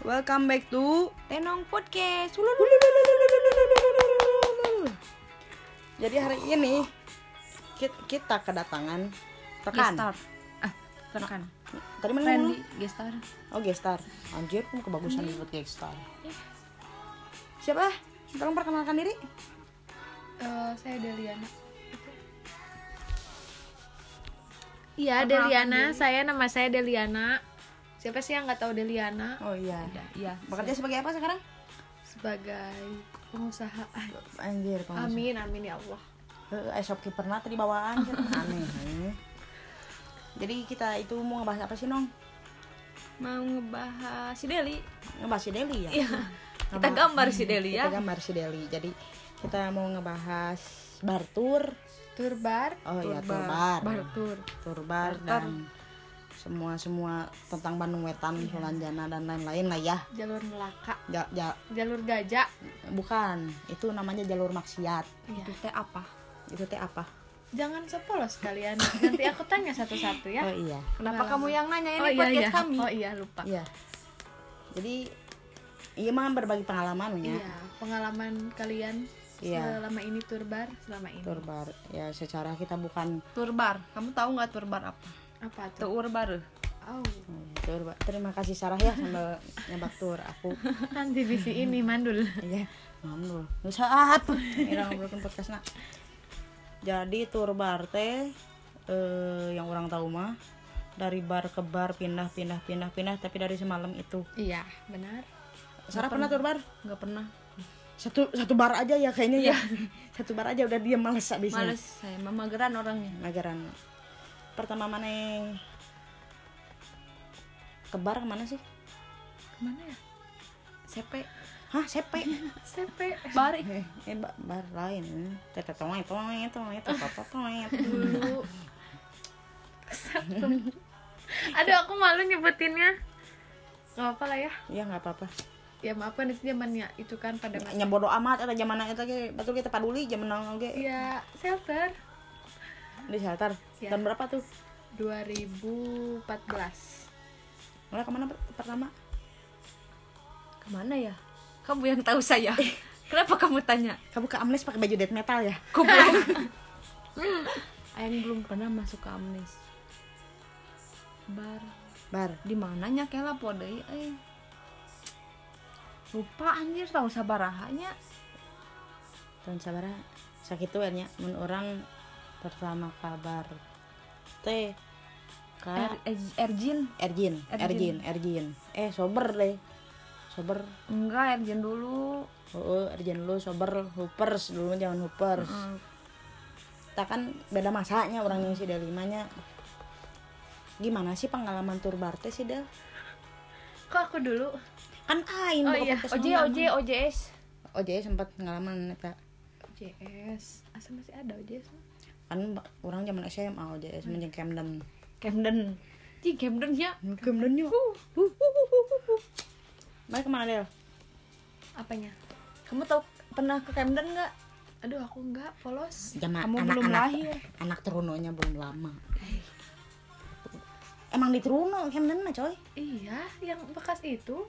Welcome back to Tenong Podcast. Jadi hari ini kita, kita kedatangan rekan. Gestar. Ah, rekan. Tadi mana Randy? Gestar. Oh, gestar. Anjir, kamu kebagusan disebut gestar. Siapa? Tolong perkenalkan diri. Eh, saya Deliana. Iya, Deliana. diri. Saya nama saya Deliana. Siapa sih yang nggak tahu Deliana? Oh iya. Ada, iya. Bekerja sebagai apa sekarang? Sebagai pengusaha. Anjir, kamu. Amin, amin ya Allah. Eh, shopkeeper pernah tadi bawaan aneh. Jadi kita itu mau ngebahas apa sih, Nong? Mau ngebahas si Deli. Ngebahas si Deli ya? Iya. Kita gambar si Deli ya. Kita gambar si Deli. Jadi kita mau ngebahas bartur. Turbar. Oh iya, turbar. Bartur. Turbar dan semua semua tentang Bandung Wetan, Sulanjana dan lain-lain lah ya. Jalur Melaka. Ja, ja- Jalur Gajah. bukan, itu namanya jalur maksiat. Iya. Itu teh apa? Itu teh apa? Jangan sepolos kalian. Nanti aku tanya satu-satu ya. Oh iya. Kenapa Pengalaman. kamu yang nanya ini oh iya, podcast iya. kami? Oh iya, lupa. Iya. Jadi iya mah berbagi pengalaman ya. Iya, pengalaman kalian Iya. selama ini turbar selama ini. Turbar. Ya secara kita bukan Turbar. Kamu tahu nggak turbar apa? Apa tuh? Turbar. Oh, Hmm, Turbar. Terima kasih Sarah ya sambil nyebak tur aku. nanti visi ini mandul. Iya. Mandul. Nu saat. Ira ngobrolkeun podcast nak. Jadi turbar teh eh, yang orang tahu mah dari bar ke bar pindah pindah pindah pindah tapi dari semalam itu. Iya, benar. Sarah pernah turbar? Nggak pernah. Satu satu bar aja ya kayaknya ya. Satu bar aja udah dia males abisnya. Males saya mah mageran orangnya. Magaran. Pertama mana ke bar ke mana sih? Ke mana ya? CP. Hah, sepe. CP. Bari. eh, eh ba- bar lain. Tete toeng toeng toeng toeng toeng. dulu aduh aku malu nyebutinnya nggak apa lah ya Ya nggak apa-apa. ya maaf kan itu zamannya itu kan pada masa bodo amat eta zaman eta ge betul kita paduli zaman now ge ya shelter di shelter Ya. tahun berapa tuh 2014 mulai ke mana per- pertama Ke mana ya? Kamu yang tahu saya. Kenapa kamu tanya? kamu ke Amnes pakai baju death metal ya Kok belum? Aing belum pernah masuk ke Amnes. Bar bar di mananya kela pode eh. Lupa anjir tahu sabarahanya. tahun sabara sakit tuh mun orang pertama kabar. Teh. Ka Er, Er- Erjin. Erjin. Erjin. Erjin Erjin. Eh sober deh. Sober. Enggak, Erjin dulu. oh Erjin dulu sober. Hoopers dulu jangan hoopers. Mm, kita kan beda masanya orang yang si delimanya gimana sih pengalaman turbar teh sih Del? kok aku dulu? Kan ain Oh iya, OJ. OJ, OJS. OJ sempat pengalaman eta JS asa masih ada JS kan orang zaman SMA OJS menjeng Camden. Camden. Di Camdennya Camden yuk. Baik ke mana Del? apanya? Kamu tahu pernah ke Camden nggak? aduh aku nggak polos. Kamu anak, belum anak, lahir. Anak terunonya belum lama. Emang di Teruno Camden mah coy? Iya yang bekas itu.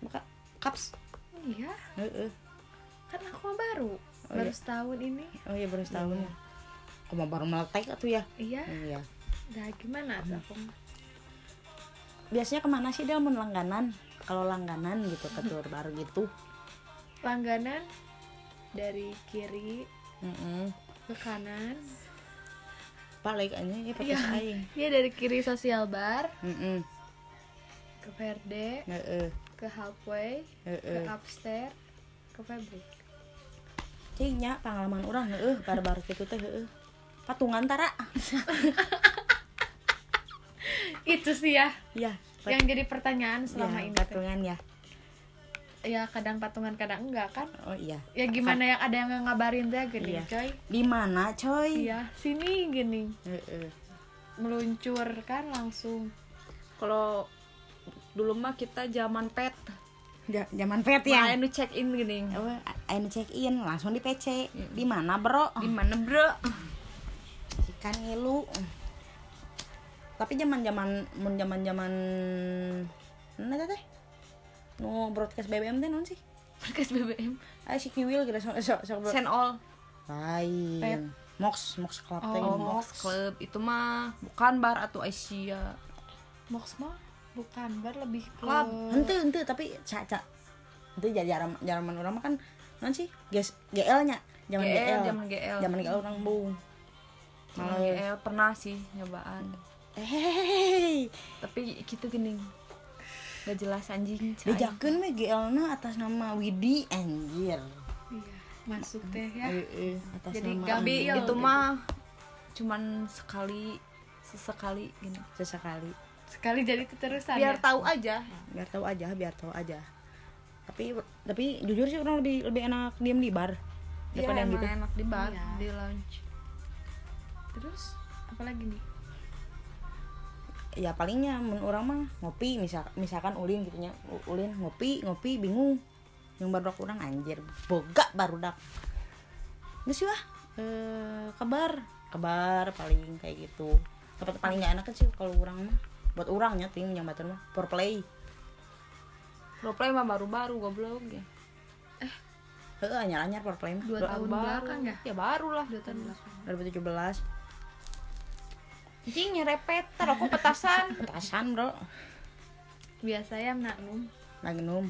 Buka Kaps iya. Heeh. kan aku baru Oh, baru iya. setahun ini. Oh iya baru setahun ya Aku mau baru meletek tuh ya iya Iya Nah, gimana tuh aku? Biasanya ke mana sih Del mun langganan? Kalau langganan gitu ke turbar gitu Langganan dari kiri Heeh. ke kanan. Balik aja ya pakai aing Iya dari kiri sosial bar Heeh. ke Verde, Heeh. ke halfway, ke Heeh. upstairs, ke fabric. Cingnya pengalaman orang heeh bar-bar gitu teh heeh. Patungan tara. Itu sih ya Iya. yang jadi pertanyaan selama ya, ini. patungan ya. Ya kadang patungan kadang enggak kan? Oh iya. Ya gimana yang ada yang ngabarin teh gini, Iya. coy. Di mana, coy? Iya, sini gini. Heeh. Meluncur kan langsung. Kalau dulu mah kita zaman pet. Ja- Zaman pet Ya. ya. nu check in gini. Oh, ayo check in langsung di PC. Di mana, Bro? Di mana, Bro? Ikan ngilu. Tapi zaman-zaman mun zaman-zaman mana teh? nu broadcast BBM teh non sih? Podcast BBM Ayo si Kiwil kita sok sok Send all. Lain. Mox Mox Club teh Oh, Mox. Club. Itu mah bukan bar atau Asia Mox mah bukan bar lebih ke Club. ente ente tapi caca itu jajaran jaman orang mah kan non sih? GS, GL nya. Zaman GL, GL zaman GL. zaman GL orang bung Malah Malah GL pernah sih nyobaan. Hehehe tapi gitu gini. Gak jelas anjing cai. bejakeun mah GL na atas nama Widi anjir. Iya masuk teh ya. Eh, eh, atas Jadi nama Gabi ya. itu mah cuman sekali sesekali gini. Sesekali. Sekali jadi keterusan biar ya? tahu aja. Biar tahu aja biar tahu aja. Tapi tapi jujur sih orang lebih lebih enak diem di bar Iya daripada yang gitu. enak di bar Iya. di lounge terus apalagi nih? Ya palingnya men orang mah ngopi misal misalkan ulin gitu nya. Ulin ngopi ngopi bingung. Yang baru orang anjir. Boga baru dak. Nggak sih wah. Eh kabar. Kabar paling kayak gitu. Tempat paling nggak enak sih kalau orang mah. Buat orangnya tim yang batur mah. For play. Pro play mah baru-baru goblok ya. Heeh, anyar anyar for play mah. Dua tahun belakang ya? Ya baru lah dua tahun belakang. 2017 anjing nyerepet. Tar aku petasan. Petasan bro. Biasa ya maklum Magnum.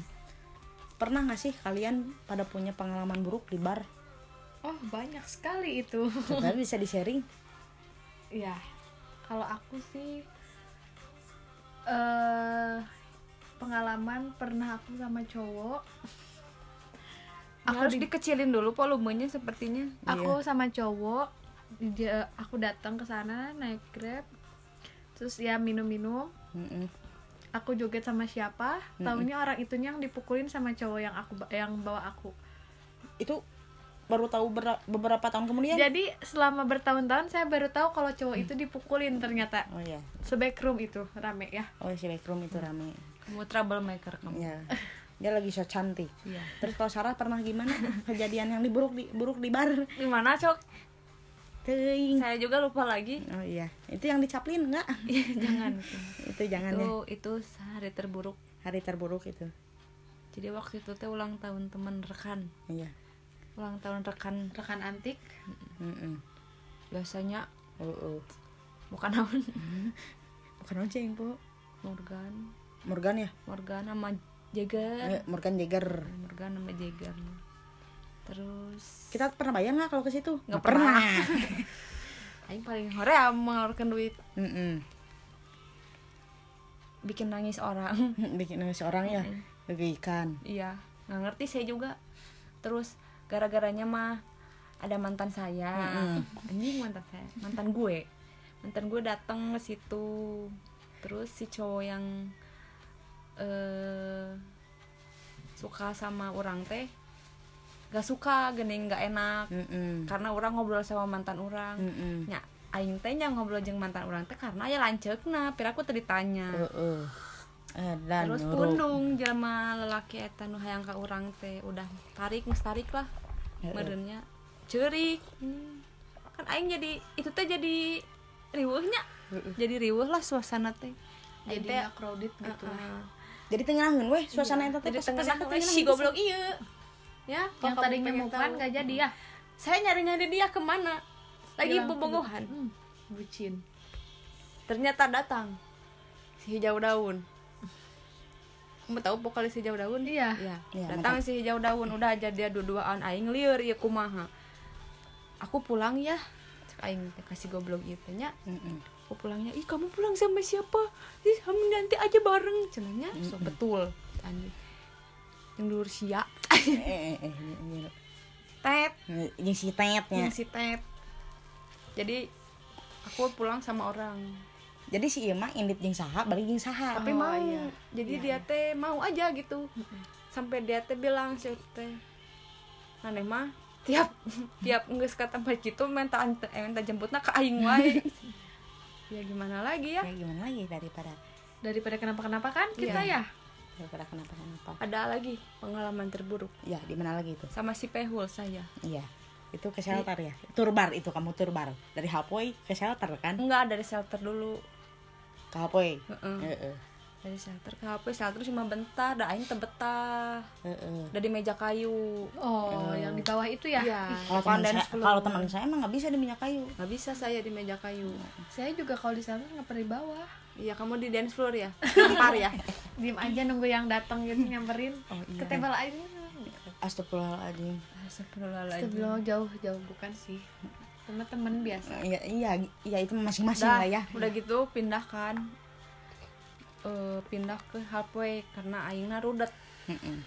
Pernah nggak sih kalian pada punya pengalaman buruk di bar? Oh banyak sekali itu. Coba bisa di sharing ya kalau aku sih eh pengalaman pernah aku sama cowok. Aku harus dikecilin dulu volumenya sepertinya. Aku sama cowok dia aku datang ke sana naik grab terus ya minum-minum. Mm-mm. aku joget sama siapa tahunya orang itunya yang dipukulin sama cowok yang aku yang bawa aku. Itu baru tahu bera- beberapa tahun kemudian? Jadi selama bertahun-tahun saya baru tahu kalau cowok itu dipukulin ternyata. Oh ya sebackroom itu rame ya. Oh si backroom itu rame. Kamu troublemaker kamu. Ya dia lagi so cantik. Iya. Terus kalau Sarah pernah gimana? Kejadian yang diburuk di buruk di bar? Di mana cok Teuing. saya juga lupa lagi. Oh iya. Itu yang dicaplin enggak jangan. Itu jangan ya. itu itu hari terburuk. Hari terburuk itu. Jadi waktu itu teh ulang tahun teman rekan. Iya. Ulang tahun rekan. Rekan antik. Mm-mm. biasanya oh, oh. bukan naon bukan ojeng po Morgan. Morgan ya? Morgan sama Jagger Eh, Morgan Jagger Morgan sama Jagger terus kita pernah bayar nggak kalau ke situ? Nggak pernah. Aing paling hore mengeluarkan duit. Mm-mm. bikin nangis orang. Bikin nangis orang ya? Bagi ikan iya nggak ngerti saya juga. Terus gara-garanya mah ada mantan saya. Anjing mantan saya. Mantan gue. Mantan gue datang ke situ. Terus si cowok yang eh suka sama orang teh gak suka gening gak enak Mm-mm. karena orang ngobrol sama mantan orang Mm-mm. nya aing teh nya ngobrol jeung mantan orang teh karena ya lanceukna pira aku tadi tanya Heeh. Eh, dan terus nurut. pundung jelema lelaki eta nu hayang ka urang teh udah tarik geus tarik lah Heeh. meureunnya ceurik Hmm. kan aing jadi itu teh jadi riweuhnya jadi riweuh lah suasana teh Aing jadi teh nggak crowded gitu lah heeh. jadi tengenahan weh suasana itu jadi pas- tengah pas- si goblok iya ya yang kamu tadinya mau kan gak jadi ya? Saya nyari nyari dia ke mana? Lagi Hilang bobogohan Hmm, bucin. Ternyata datang. Si hijau daun. Kamu tahu vokalis hijau daun? Iya. Iya, datang si hijau daun. Udah aja dia dua-duaan. Aing lieur ieu kumaha. Aku pulang ya. Cek aing teh kasih goblok ieu teh nya. Aku pulangnya ih kamu pulang sama siapa? Ih kami nanti aja bareng cenanya so betul. Anjing yang dulur sia. Eh eh eh tet. yang si tetnya yang si tet. Jadi aku pulang sama orang. Jadi si Ima indit jeung saha balik jeung saha. Tapi Oh, mau. iya. jadi dia teh mau aja gitu. Sampai dia teh bilang sih teh aneh mah tiap tiap nggak ke tempat gitu minta eh, minta jemputnya ke aing wae. Ya gimana lagi ya? Ya gimana lagi daripada daripada kenapa-kenapa kan kita Iya. ya daripada kenapa kenapa ada lagi pengalaman terburuk? Ya di mana lagi itu? Sama si pehul saya iya. Itu ke shelter ya? Turbar itu kamu turbar dari Hapoy ke shelter kan? Enggak dari shelter dulu. Ke Hapoy? Heeh. Heeh. Dari shelter ke HP shelter cuma bentar dah aing tebetah. Heeh. udah di meja kayu. Oh yang di bawah itu ya? Iya. Kalau teman saya kalau teman saya emang nggak bisa di minyak kayu. Nggak bisa saya di meja kayu. Saya juga kalau di sana nggak pernah di bawah. Iya kamu di dance floor ya? Nampar ya? Diem aja nunggu yang datang gitu nyamperin. Oh, iya. ke table aja. Astagfirullahaladzim. Astagfirullahaladzim. sebelum jauh jauh. Bukan sih. Sama temen biasa. Iya iya iya itu masing-masing lah ya. udah gitu pindahkan eh pindah ke halfway karena aingna rudet. Mm-mm.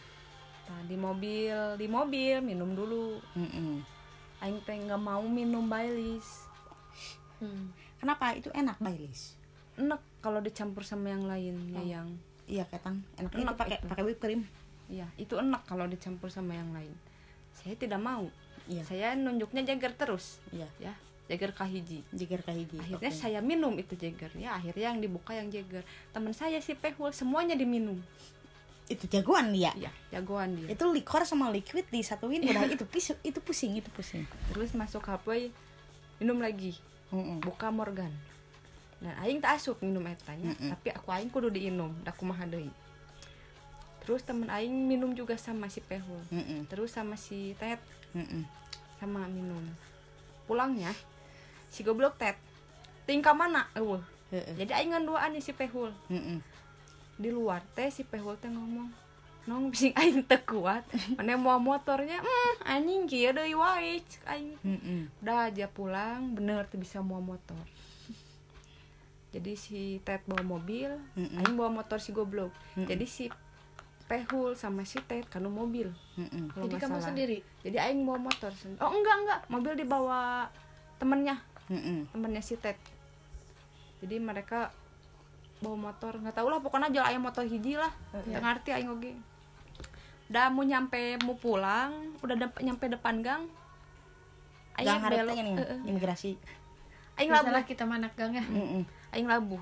nah, di mobil di mobil minum dulu. Mm-mm. aing teh nggak mau minum Baileys. Hmm. kenapa? Itu enak Baileys? Enak kalau dicampur sama yang lain ya yang iya ketang. Enak itu Enak pakai itu. pakai whipped cream. Iya itu enak kalau dicampur sama yang lain. Saya tidak mau. Iya. Saya nunjuknya Jagger terus. Iya. Ya Jagger kahiji. Jigger kahiji akhirnya Oke. saya minum itu Jagger ya akhirnya yang dibuka yang Jagger. Teman saya si Pehul semuanya diminum. Itu jagoan dia? Ya jagoan dia. Itu likor sama liquid disatuin udah itu pis itu pusing itu pusing. Terus masuk halfway minum lagi. Mm-mm. buka Morgan. Dan aing tak asup minum etanya Mm-mm. tapi aku aing kudu diinum da kumaha deui. Terus temen aing minum juga sama si Pehul. Mm-mm. terus sama si Ted. Mm-mm. sama minum. Pulangnya si goblok Ted tingkah mana? Eueuh. Heeh. jadi aing nih si Pehul. Mm-mm. di luar teh si Pehul teh ngomong nong bising aing teu kuat. Mana mau motornya hmm anjing kieu deui wae aing. Udah aja pulang bener tuh bisa mau motor. Jadi si Ted bawa mobil Mm-mm. Aing bawa motor si goblok. Mm-mm. jadi si Pehul sama si Ted kanu mobil. Mm-mm. kalau jadi kamu salah. sendiri? Jadi Aing bawa motor oh enggak enggak. Mobil dibawa temennya Mm-mm. temennya si Ted. Jadi mereka bawa motor nggak tahu lah pokoknya jual ayam motor hiji lah. Nggak ngerti Aing oge. Udah mau nyampe mau pulang udah dep- nyampe depan gang. Aing belok. nih Eh, eh. imigrasi. Aing labuh. Biasalah kita manak gang ya. Mm-mm. aing labuh.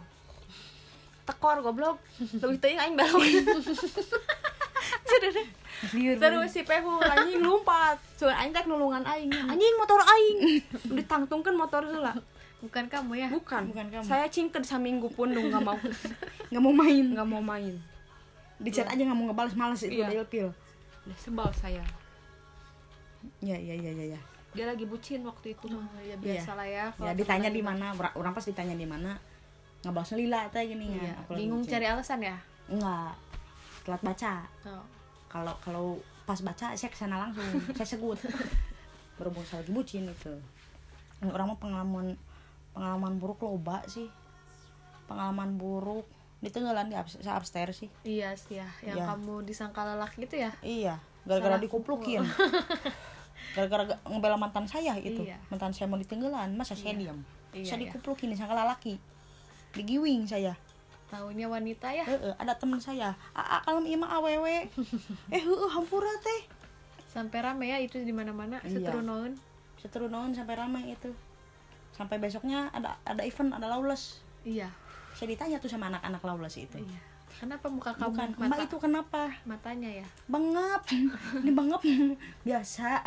Tekor goblok. Lebih teuing aing belok terus si pehu anjing lompat. Soalnya aing tek nulungan aing. Anjing motor aing. Ditangtungkan motor heula bukan kamu ya? Bukan. Bukan kamu. saya cingked saminggu pun dong nggak mau. Nggak mau main. Nggak mau main. Di chat aja nggak mau ngebales males itu Iya. udah ilpil udah sebal saya. Ya ya ya ya ya. Dia lagi bucin waktu itu Oh, ya biasa lah ya ya ditanya di mana Ora- orang pas ditanya di mana ngebalas lila teh gini iya. ya bingung cari alasan ya? Enggak telat baca. Oh. Kalau kalau pas baca saya ke sana langsung. Saya segut. Berhubung saya lagi bucin itu orang mau pengalaman pengalaman buruk loba sih. Pengalaman buruk. Di tenggelan di ups- upstairs sih. Iya sih ya yang Iya. kamu disangka lelaki gitu ya? Iya gara-gara dikuplukin. Gara-gara ga- ngebela mantan saya itu Iya. mantan saya mau ditenggelan masa saya Iya. diam? Iya, saya iya. dikuplukin disangka lelaki digiwing saya tahunya wanita ya? Heeh, ada teman saya. Aa kalau iya mah awewe. Eh heeh hampura teh. Sampai rame ya itu di mana-mana Iya. seterunon seteru naon sampai ramai itu. Sampai besoknya ada ada event ada lawless iya. Saya ditanya tuh sama anak-anak lawless itu. Iya. Kenapa muka kamu bukan. mata? Mbak itu kenapa? Matanya ya? Bangap ini bangap biasa.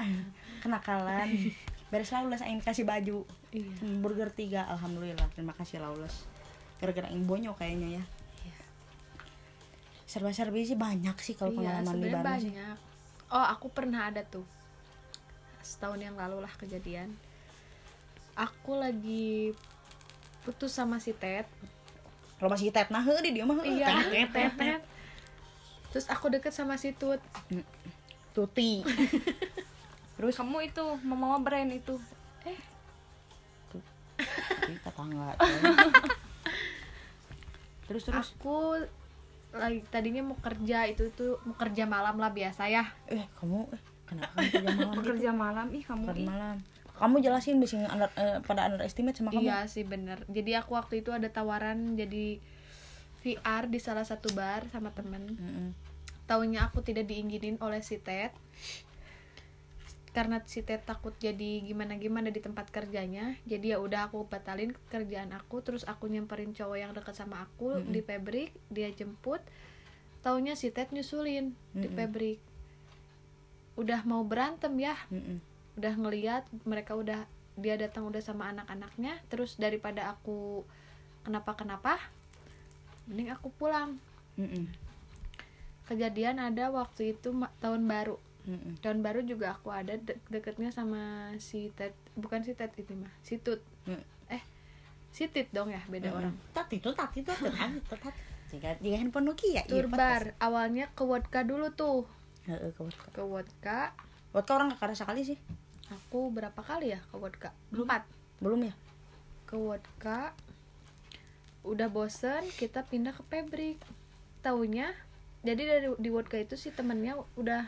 Kenakalan. Beres lawless aing kasih baju. Iya. Burger tiga alhamdulillah. Terima kasih lawless gara-gara yang bonyok kayaknya ya. Iya. serba-serbi sih banyak sih kalau iya pengalaman di sih banyak. Oh aku pernah ada tuh. Setahun yang lalu lah kejadian. Aku lagi putus sama si Ted. Kalau masih tet nah di dia mah iya. Tet, tet, tet. Ted. Terus aku deket sama si Tut. Tuti. Terus? Kamu itu mama brand itu. Tuti tetangga terus terus. Aku lagi tadinya mau kerja itu tuh mau kerja malam lah biasa ya. Eh kamu eh, kenapa kamu kerja malam gitu? kerja malam? Ih kamu kerja malam. Kamu jelasin bisa under, eh, pada underestimate sama kamu. Iya sih bener. Jadi aku waktu itu ada tawaran jadi VR di salah satu bar sama temen. Mm-mm. Taunya aku tidak diinginin oleh si Ted karena si Ted takut jadi gimana gimana di tempat kerjanya jadi ya udah aku batalin kerjaan aku terus aku nyamperin cowok yang dekat sama aku Mm-mm. di pabrik dia jemput taunya si Ted nyusulin di Mm-mm. pabrik udah mau berantem ya Mm-mm. udah ngeliat mereka udah dia datang udah sama anak-anaknya terus daripada aku kenapa kenapa mending aku pulang Mm-mm. kejadian ada waktu itu tahun baru Mm-mm. tahun baru juga aku ada de- deketnya sama si Ted bukan si Ted itu mah si Tut Mm. eh si Tit dong ya beda orang Tati itu tati itu tati itu tati. Jika jika handphone Nokia. iya, turbar awalnya ke vodka dulu tuh. Heeh, ke vodka. ke vodka Vodka orang kakak sekali sih. aku berapa kali ya ke vodka empat Belum ya? ke vodka udah bosen kita pindah ke pabrik taunya jadi dari di vodka itu si temennya udah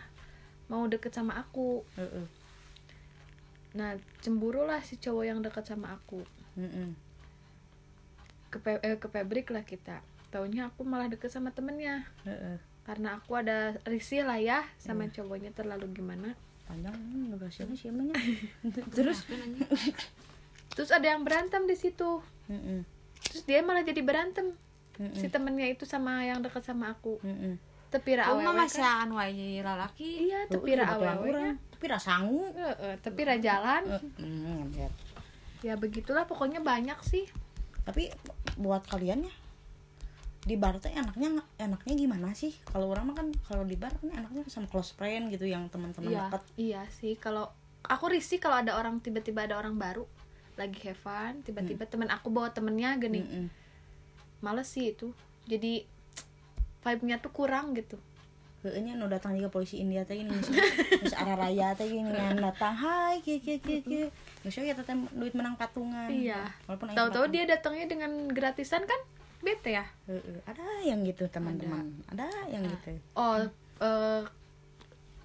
mau deket sama aku Heeh. nah cemburu lah si cowok yang deket sama aku Mm-mm. ke pe- eh, ke pabrik lah kita taunya aku malah deket sama temennya Heeh. karena aku ada risih lah ya sama cowoknya terlalu gimana Panjang hmm, emangnya. Terus terus ada yang berantem di situ Heeh. terus dia malah jadi berantem Mm-mm. si temennya itu sama yang deket sama aku Heeh. Tepira Kamu mah awewe masih kan anu wae lalaki. iya Tuh, tepira iya, batuan awewe orang. Tapi rasangu. Heeh, tepira jalan Hmm, ya. ya begitulah pokoknya banyak sih Tapi buat kalian ya di bar teh enaknya enaknya gimana sih? Kalau orang mah kan kalau di bar kan enaknya sama close friend gitu yang teman-teman Iya. dekat. iya sih kalau aku risih kalau ada orang tiba-tiba ada orang baru lagi have fun tiba-tiba temen aku bawa temennya gini Mm-mm. males sih itu jadi vibe-nya tuh kurang gitu. Heehnya nu datang juga polisi India teh gini geus geus arah raya teh gini ngan datang hai kieu kieu kieu kieu. Geus ya teh duit menang patungan. iya. Walaupun tahu-tahu dia datangnya dengan gratisan kan bete ya? Heeh, ada yang gitu teman-teman. Ada, yang gitu. oh eh,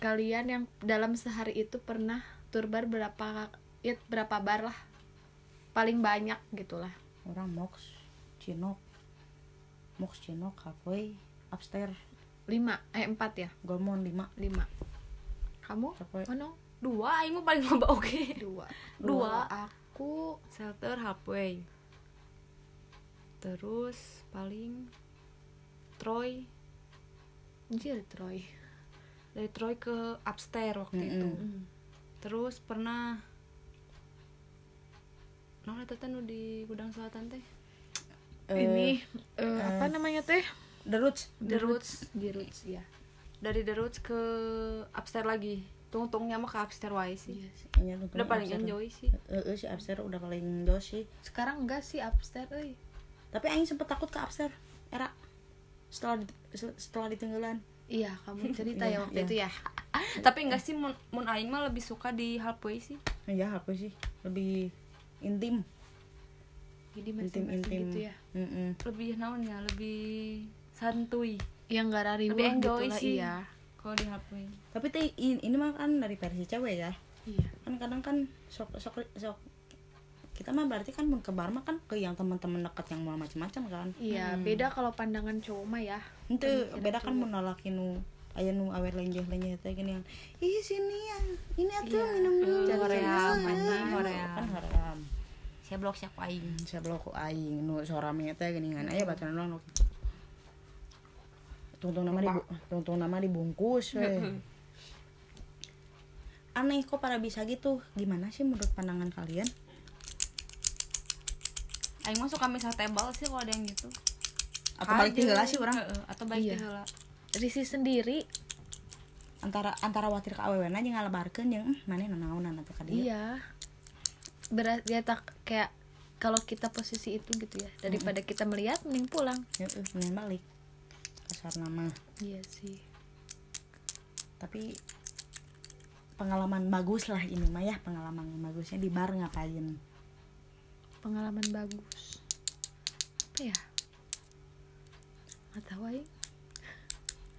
kalian yang dalam sehari itu pernah turbar berapa ya, berapa bar lah? Paling banyak gitulah. Orang mox, cinok. Mox cinok halfway upstairs lima eh empat ya Golmon 5 lima kamu Apa? mana Dua mah paling loba oke. dua Dua. aku Shelter halfway. Terus paling Troy anjir Troy dari Troy ke upstairs waktu itu. Hmm. Terus pernah Nah, teh nu di gudang selatan teh. ini eh, apa namanya teh The Roots The Roots. di roots ya Dari The Roots ke upstairs lagi. Tungtungnya mah ke upstairs wae sih. Iya sih. Iya, Udah paling upstairs. enjoy sih. Heeh, si upstairs udah paling jos sih sekarang enggak sih upstairs euy tapi aing sempet takut ke upstairs era setelah di- setelah ditinggalan iya kamu cerita Iya, ya waktu iya. itu ya Tapi enggak sih mun, mun aing mah lebih suka di halfway sih. ya apa sih lebih intim jadi intim masing-masing intim gitu ya Mm-mm. Lebih naon ya, lebih santuy yang gak rariwah Lebih gitu enjoy lah sih. iya. kalau di halfway. tapi teh in- ini mah kan dari versi cewek ya. Iya. Kan kadang kan sok sok sok kita mah berarti kan mun ke bar mah kan ke yang teman-teman dekat yang mau macam-macam kan. Iya beda kalau pandangan cowok mah ya. Itu beda kan mun lalaki nu aya nu awer lenjeh-lenjeh teh gini kan ih sini yang ini atuh minum dulu. Eh, hoream, Cenah. anjing, hoream. kan hoream Saya blok siap aing. saya blok aing nu sorame teh gini kan. Aya bacaan ulang nu tungtung nama di tungtung nama dibungkus we. aneh kok para bisa gitu. Gimana sih menurut pandangan kalian? Aing mah suka misah tebal sih kalau ada yang gitu. atau balik tinggal sih orang. Heeh, atau balik Iya. heula. risi sendiri. Antara antara watir ke awewe aja ngalebarkeun yang eh, mana nanaonan atau ka dia iya. Berarti ya tak kayak kalau kita posisi itu gitu ya daripada kita melihat mending pulang. Heeh, mending balik kasar nama iya sih tapi pengalaman bagus lah ini mah ya pengalaman yang bagusnya di bar ngapain pengalaman bagus apa ya nggak tahu aing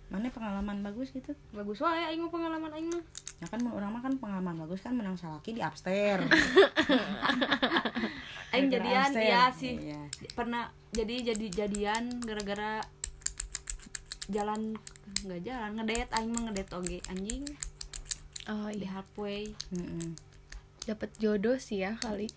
mana pengalaman bagus gitu Bagus aing mah pengalaman aing mah. ya kan orang mah kan pengalaman bagus kan menang salaki di upstairs Aing jadian upstairs. iya sih. Iya. Pernah jadi jadi jadian gara-gara jalan nggak jalan ngedate aing mah ngedate oge anjing. Oh di iya. Halfway Heeh. dapat jodoh sih ya kali.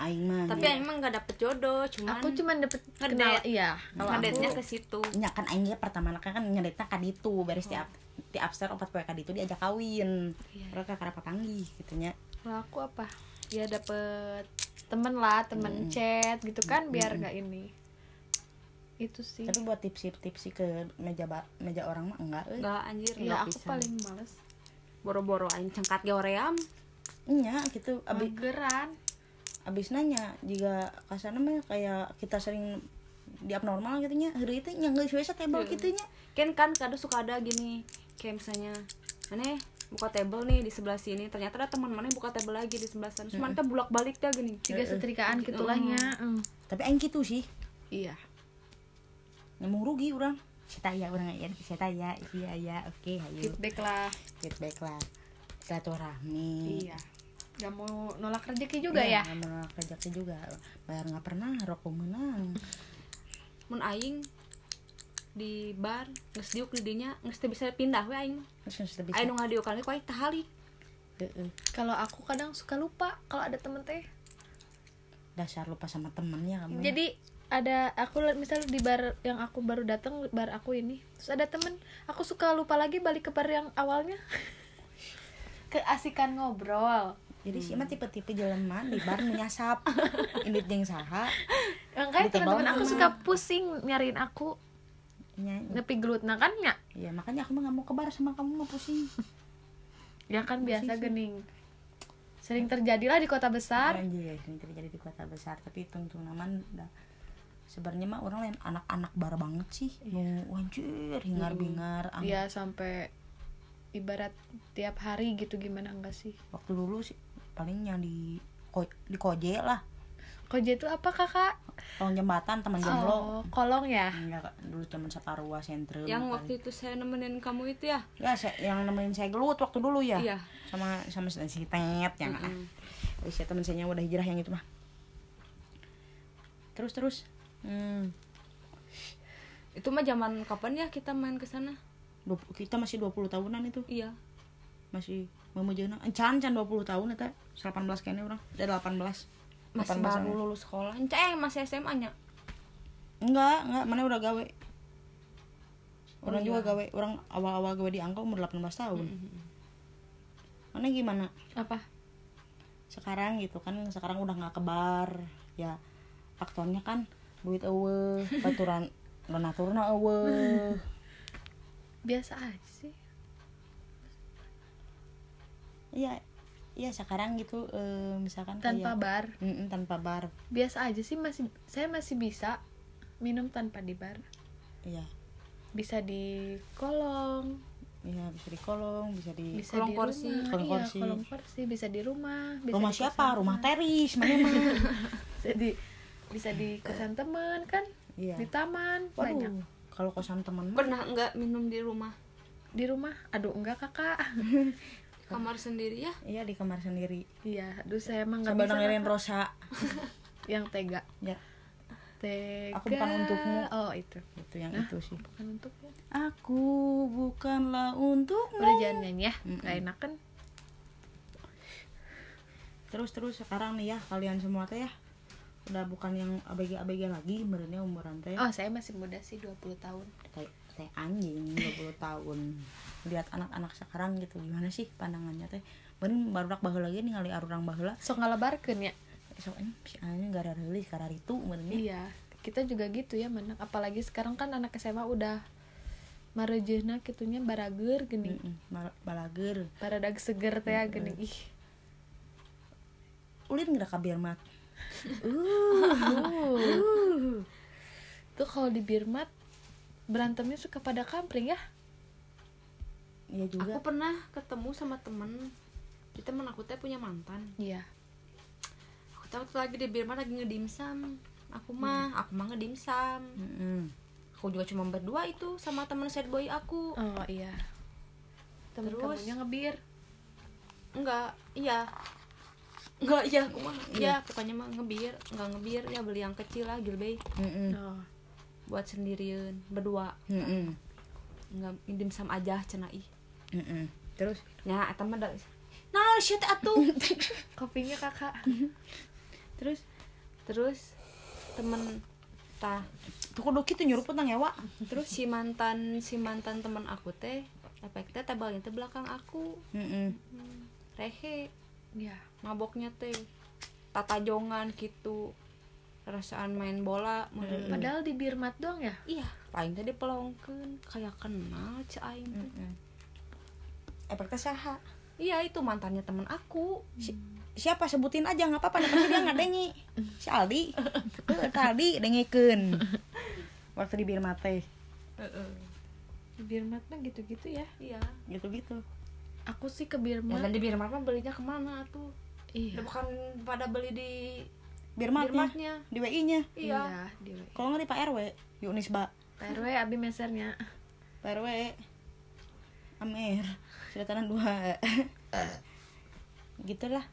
Aing mah tapi ya. aing mah nggak dapet jodoh cuman aku cuman dapet kenal iya. Kalau ngedate nya aku ke situ. Nya kan aing ge pertama kan ngedetna ka ditu beres di up, di upstairs opat poe ka ditu diajak kawin. Iya. mereka karena papanggih gitu nya. Kalau aku apa? Ya dapet temen lah temen chat gitu kan biar nggak ini itu sih. Tapi buat tipsi-tipsi ke meja ba- meja orang mah enggak. Euy. enggak anjir ya enggak aku bisa. paling males. Boro-boro aing cengkat ge oream. Nya gitu. Abis mageran. abis nanya jika kasarnya mah kayak kita sering di abnormal gitu nya hari itu yang nggak biasa table Iya. gitu nya. Kan kan kadang suka ada gini kayak misalnya mana buka table nih di sebelah sini ternyata ada teman mana buka table lagi di sebelah sana. Terus mana teh bulak balik dah gini. Juga setrikaan gitulahnya mm. tapi aing gitu sih. Iya nyamung rugi orang saya ya orang ya saya tanya iya ya oke ayo. Feedback lah. Feedback lah. Silaturahmi. Iya. Gak mau nolak rezeki juga ya? nggak menolak rezeki juga. Bayar nggak pernah rokok menang mun aing di bar geus diuk di dinya geus teu bisa pindah we aing aing nu ngadiukan ge ku aing tahali. Heeh. kalau aku kadang suka lupa kalau ada temen teh. Dasar lupa sama temennya kamu ya. jadi ada aku misal di bar yang aku baru datang bar aku ini terus ada temen aku suka lupa lagi balik ke bar yang awalnya. Keasikan ngobrol. Jadi sih mah tipe-tipe jalan man di bar menyasap ini jeung saha. Makanya table teman-teman aku suka pusing nyariin aku. Nya ngepi gelut nah kan ya ya makanya aku mah nggak mau ke bar sama kamu mah pusing. Ya kan biasa gening. Sering terjadilah di kota besar. Anjir, ini terjadi di kota besar tapi tungtung naman sebenarnya mah orang lain anak-anak bar banget sih. Mau anjir hingar bingar ang- ya sampai ibarat tiap hari gitu gimana enggak sih? Waktu dulu sih palingnya di ko- di koje lah. Koje itu apa kakak? Kolong jembatan teman jomblo. oh kolong ya? Enggak dulu cuman separua sentrum yang kali. waktu itu saya nemenin kamu itu ya? Ya saya, yang nemenin saya gelut waktu dulu ya. Iya. Sama sama si tet yang ah Terus ya teman saya udah hijrah yang itu mah. Terus terus hmm, itu mah zaman kapan ya kita main ke sana? Kita masih 20 tahunan itu. Iya. Masih memujana encan can 20 tahun eta. 18 kayaknya orang udah 18 18 masih baru an. lulus sekolah. Ceng masih SMA nya? Enggak enggak. Mana udah gawe? Orang Oh, juga iya. gawe. Orang awal-awal gawe di angka umur 18 tahun. Mana gimana? Apa? Sekarang gitu kan. Sekarang udah nggak kebar. Ya faktornya kan duit ewe baturan donaturna ewe biasa aja sih. Iya iya sekarang gitu eh, misalkan tanpa kayak, bar. Mm-mm, tanpa bar. Biasa aja sih masih saya masih bisa minum tanpa di bar. Iya. Bisa di kolong. Iya bisa di kolong bisa di bisa Kolong di kursi. rumah Kolong iya, kursi. kolong kursi bisa di rumah bisa rumah di siapa? rumah teris mana mah? Bisa di bisa di kosan teman kan? Iya. Di taman banyak. waduh kalau kosan temen mah. Pernah nggak minum di rumah? Di rumah? Aduh enggak kakak. Kamar sendiri ya? Iya di kamar sendiri. Iya aduh saya emang nggak bisa dengerin. Rosa. Yang tega. Ya tega. Aku bukan untukmu. oh itu. Itu yang Nah. itu sih. Bukan untukmu. Aku bukanlah untukmu. Udah jangan nyanyi ya? Mm-mm. nggak enak kan? Terus terus sekarang nih ya kalian semua teh ya udah bukan yang abg-abg lagi merenya umuran teh. Oh saya masih muda sih 20 tahun. Kayak teh anjing 20 tahun. Lihat anak-anak sekarang gitu gimana sih pandangannya teh? Bener baru baheula lagi ningali arurang baheula. Sok ngalebarkeun ya. So ini si anjing gara rilis karena itu benernya iya kita juga gitu ya mana. Apalagi sekarang kan anak SMA udah marejehna kitunya barager gini. Mm-mm, bal- balager. Baradag seger teh gini ih. Ulin gerak kabir mat uh. tuh kalau di Birmat berantemnya suka pada kampring ya? Iya juga. Aku pernah ketemu sama temen. Di temen aku teh punya mantan. Iya. Aku tahu tuh lagi di Birma lagi ngedimsum aku mah aku mah ngedimsum Mm-mm. aku juga cuma berdua itu sama temen sad boy aku. Oh iya. Temen Terus? kamunya ngebir? Enggak iya enggak iya aku mah iya pokoknya mah ngebir enggak ngebir ya beli yang kecil lah gilbey. Mm-mm. oh. Buat sendirian berdua. Mm-mm. enggak dimsum aja cenah ih. Mm-mm. terus? Nya eta mah da nah shit atuh. Kopinya kakak. Terus? Terus temen tah tuh kudu gitu nyuruput nang ewa terus si mantan si mantan temen aku teh efek teh tabelnya teh belakang aku. Mm-mm. rehe ya maboknya teh tatajongan gitu. Rasaan main bola model padahal di birmat doang ya? Iya paling tadi pelongkeun kayak kenal teh. Mm-mm. efek teh saha iya itu mantannya temen aku. Si- siapa sebutin aja nggak apa-apa pasti dia nggak dengi. Si Aldi. Tadi dengikeun. Waktu di bir mate di birmat mah gitu-gitu ya? Iya. Gitu gitu aku sih ke ya birmat dan di Birmat mah belinya ke mana tuh? Iya. Bukan pada beli di bir matnya Birmatnya di WI nya iya. Di W. kalau nggak di Pak RW di Unisba PRW abi mesernya. Pak RW Amer sudah tanah dua. Gitulah.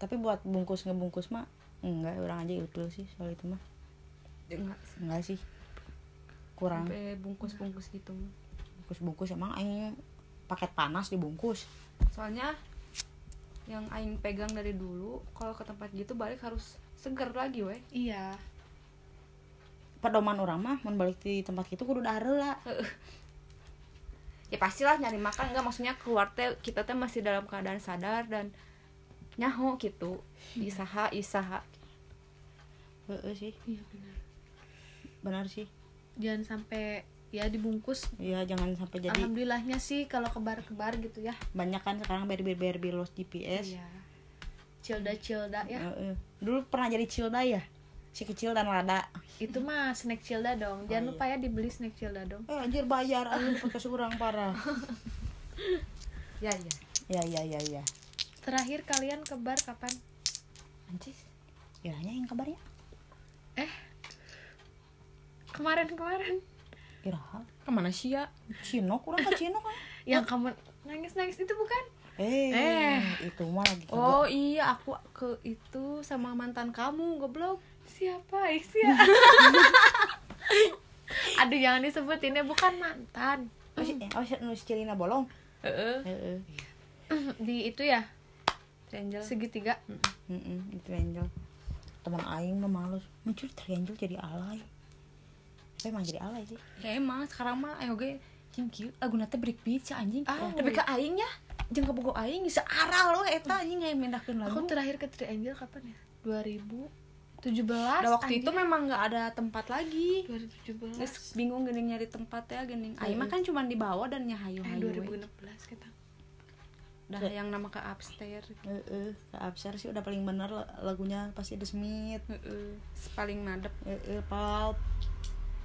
Tapi buat bungkus ngebungkus mah enggak. Orang aja utul sih soal itu mah. Enggak enggak sih. Kurang. Sampai bungkus-bungkus gitu bungkus bungkus emang aing paket panas dibungkus. Soalnya yang aing pegang dari dulu kalau ke tempat gitu balik harus seger lagi weh. Iya. Pedoman orang mah mau balik di tempat itu kudu lah. Ya pastilah nyari makan enggak maksudnya keluar teh kita teh masih dalam keadaan sadar dan nyaho gitu. Isaha isaha Heeh sih. Iya benar. Benar sih. Jangan sampai ya dibungkus. Iya jangan sampai jadi alhamdulillahnya sih kalau kebar-kebar gitu ya. Banyak kan sekarang berber berber los GPS iya. Cilda cilda ya. Heeh. dulu pernah jadi cilda ya? Si kecil dan lada. Itu mah snack cilda dong. Jangan lupa ya dibeli snack cilda dong. Eh anjir bayar anjir pakai seorang parah. Ya ya. Ya ya ya ya. Terakhir kalian kebar kapan? Anjis. Kiranya yang kabarnya eh. Kemarin kemarin iraha? Ke mana sih ya? Cino kurang kan Cino kan? Yang kamu nangis nangis itu bukan? Eh, Eh. itu mah lagi kagak. oh iya aku ke itu sama mantan kamu goblok. Siapa? Iksia aduh jangan disebutin ya bukan mantan. Oh si oh si Celina bolong? Heeh. Heeh. di itu ya? Angel segitiga. Heeh, itu Angel teman aing mah males. Muncul Triangel jadi alay tapi emang jadi alay sih. Ya emang sekarang mah ayo ge cing kieu. Lagu nate break beat si anjing. Ah, tapi ke aing ya jeung ke bogo aing bisa arah lo eta anjing yang mindahkeun lagu. Aku terakhir ke Triangle kapan ya? 2017 Nah, waktu itu memang nggak ada tempat lagi. 2017 Geus bingung gini nyari tempat ya gini aing mah kan cuma di bawah dan nyahayu eh hayu 2016 kita. Dah yang nama ke upstairs Heeh, ke Absar sih udah paling bener la- lagunya pasti The Smith. Heeh. paling nadep Heeh, pulp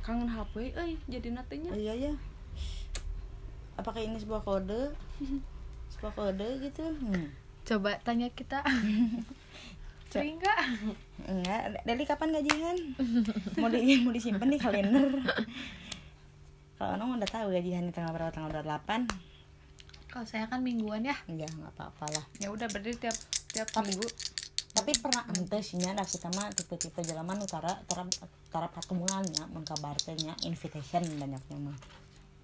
kangen HP euy jadi natenya. Oh, iya ya apakah ini sebuah kode? Sebuah kode gitu? Hmm. coba tanya kita. Sering nggak? Enggak. Dari kapan gajian? Mau di mau disimpan di kalender. Kalau nong udah tahu gajian di tanggal berapa? Tanggal berapa? 8 kalau saya kan mingguan ya. Enggak nggak apa-apa lah. Ya udah berarti tiap tiap Tapi- minggu. tapi pernah ente sih nya kita mah tipe-tipe jalaman utara tara pertemuannya mun kabar teh nya invitation banyaknya mah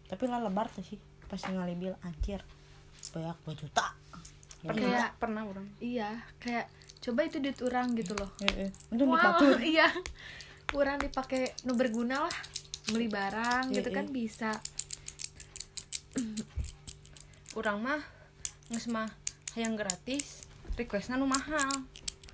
tapi lah lebar tuh sih pas ngali bil anjir banyak 2 juta. Pernah Kayak- pernah orang. Iya kayak coba itu duit orang gitu loh. Heeh. untung Wow, dipakai. iya. Kurang dipakai nu berguna lah. Beli barang gitu Iya, kan bisa. Orang mah nges mah yang gratis requestnya nu mahal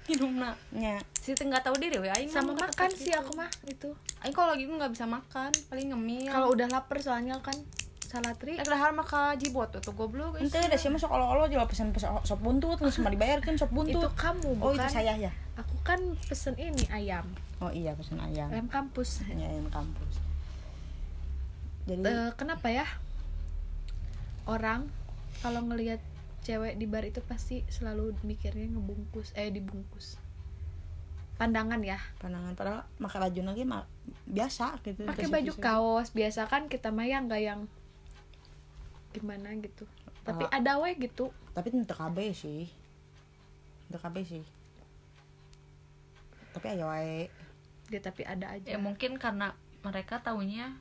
hidungna nya sih teh nggak tahu diri we aing sama makan sih gitu. aku mah itu. Aing kalau lagi nggak bisa makan paling ngemil. Kalau udah lapar soalnya kan salatri. Nek dahar mah ka jibot tuh goblok guys. Ente ada sih masuk kalau Allah jual pesan pesan sop buntut nggak semua dibayarkan sop itu buntut kamu oh bukan? itu saya ya? Aku kan pesen ini ayam. Oh iya pesan ayam. Ayam kampus. Ya ayam kampus. Jadi Eh, kenapa ya? Orang kalau ngelihat cewek di bar itu pasti selalu mikirnya ngebungkus eh dibungkus. Pandangan ya. Pandangan padahal pakai baju lagi mah biasa gitu. Pakai baju kaos biasa kan kita mah yang nggak yang gimana gitu. Tapi ada we gitu. Tapi untuk KB sih. Untuk KB sih. Tapi ayo wae. Dia tapi ada aja. Ya mungkin karena mereka taunya